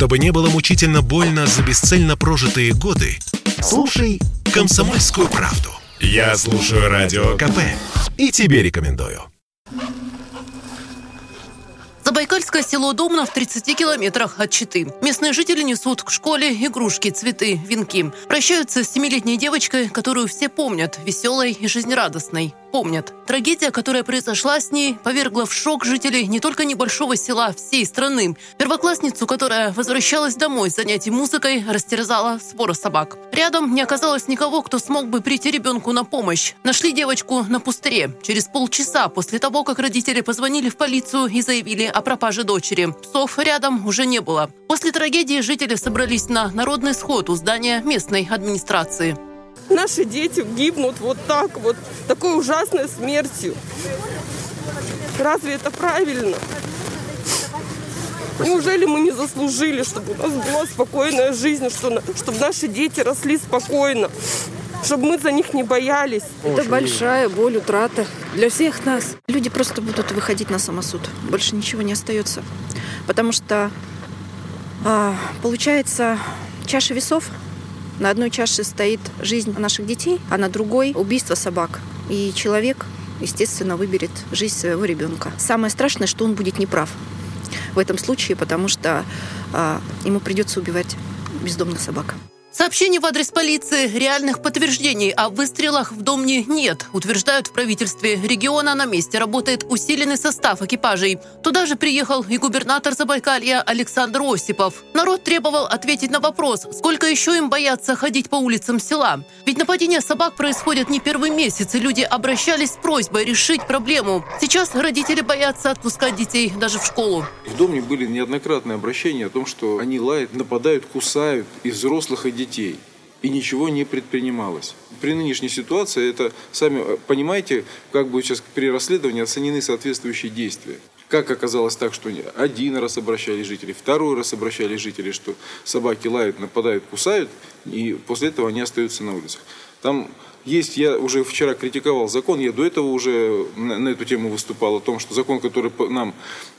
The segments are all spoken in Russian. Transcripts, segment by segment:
Чтобы не было мучительно больно за бесцельно прожитые годы, слушай «Комсомольскую правду». Я слушаю Радио КП и тебе рекомендую. Забайкальское село Домна в 30 километрах от Читы. Местные жители несут к школе игрушки, цветы, венки. Прощаются с семилетней девочкой, которую все помнят, веселой и жизнерадостной помнят. Трагедия, которая произошла с ней, повергла в шок жителей не только небольшого села, всей страны. Первоклассницу, которая возвращалась домой с занятий музыкой, растерзала свора собак. Рядом не оказалось никого, кто смог бы прийти ребенку на помощь. Нашли девочку на пустыре. Через полчаса после того, как родители позвонили в полицию и заявили о пропаже дочери. Псов рядом уже не было. После трагедии жители собрались на народный сход у здания местной администрации. Наши дети гибнут вот так вот, такой ужасной смертью. Разве это правильно? Неужели мы не заслужили, чтобы у нас была спокойная жизнь, что, чтобы наши дети росли спокойно, чтобы мы за них не боялись? Это большая боль, утрата для всех нас. Люди просто будут выходить на самосуд. Больше ничего не остается. Потому что а, получается чаша весов на одной чаше стоит жизнь наших детей, а на другой – убийство собак. И человек, естественно, выберет жизнь своего ребенка. Самое страшное, что он будет неправ в этом случае, потому что а, ему придется убивать бездомных собак. Сообщений в адрес полиции, реальных подтверждений о выстрелах в Домне нет, утверждают в правительстве региона. На месте работает усиленный состав экипажей. Туда же приехал и губернатор Забайкалья Александр Осипов. Народ требовал ответить на вопрос, сколько еще им боятся ходить по улицам села. Ведь нападения собак происходят не первый месяц, и люди обращались с просьбой решить проблему. Сейчас родители боятся отпускать детей даже в школу. В Домне были неоднократные обращения о том, что они лают, нападают, кусают и взрослых, и детей. И ничего не предпринималось. При нынешней ситуации это, сами э, понимаете, как бы сейчас при расследовании оценены соответствующие действия. Как оказалось так, что один раз обращались жители, второй раз обращались жители, что собаки лают, нападают, кусают, и после этого они остаются на улицах. Там есть, я уже вчера критиковал закон, я до этого уже на, на эту тему выступал, о том, что закон, который нам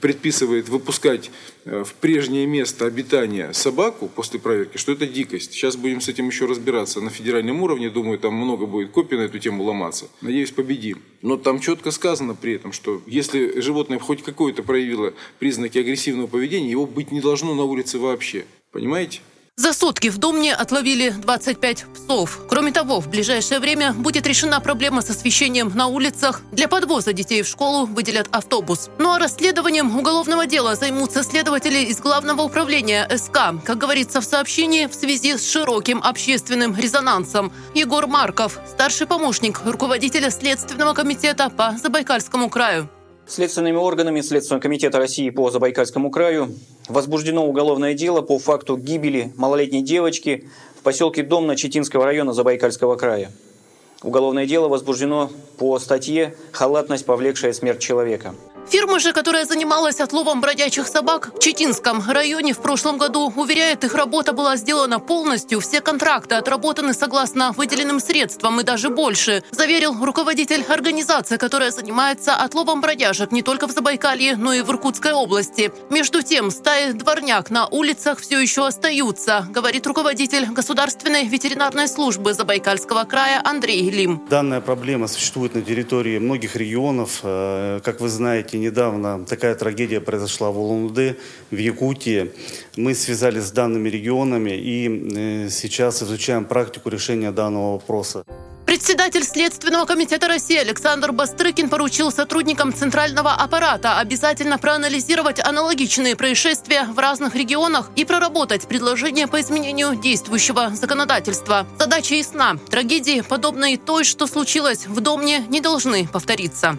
предписывает выпускать э, в прежнее место обитания собаку после проверки, что это дикость. Сейчас будем с этим еще разбираться на федеральном уровне, думаю, там много будет копий на эту тему ломаться. Надеюсь, победим. Но там четко сказано при этом, что если животное хоть какое-то проявило признаки агрессивного поведения, его быть не должно на улице вообще. Понимаете? За сутки в Домне отловили 25 псов. Кроме того, в ближайшее время будет решена проблема с освещением на улицах. Для подвоза детей в школу выделят автобус. Ну а расследованием уголовного дела займутся следователи из Главного управления СК. Как говорится в сообщении, в связи с широким общественным резонансом. Егор Марков, старший помощник руководителя Следственного комитета по Забайкальскому краю. Следственными органами Следственного комитета России по Забайкальскому краю возбуждено уголовное дело по факту гибели малолетней девочки в поселке Домна Читинского района Забайкальского края. Уголовное дело возбуждено по статье «Халатность, повлекшая смерть человека». Фирма же, которая занималась отловом бродячих собак в Читинском районе в прошлом году, уверяет, их работа была сделана полностью, все контракты отработаны согласно выделенным средствам и даже больше, заверил руководитель организации, которая занимается отловом бродяжек не только в Забайкалье, но и в Иркутской области. Между тем, стаи дворняк на улицах все еще остаются, говорит руководитель Государственной ветеринарной службы Забайкальского края Андрей Лим. Данная проблема существует на территории многих регионов. Э, как вы знаете, знаете, недавно такая трагедия произошла в Улан-Удэ, в Якутии. Мы связались с данными регионами и э, сейчас изучаем практику решения данного вопроса. Председатель Следственного комитета России Александр Бастрыкин поручил сотрудникам Центрального аппарата обязательно проанализировать аналогичные происшествия в разных регионах и проработать предложения по изменению действующего законодательства. Задача ясна. Трагедии, подобной той, что случилось в Домне, не должны повториться.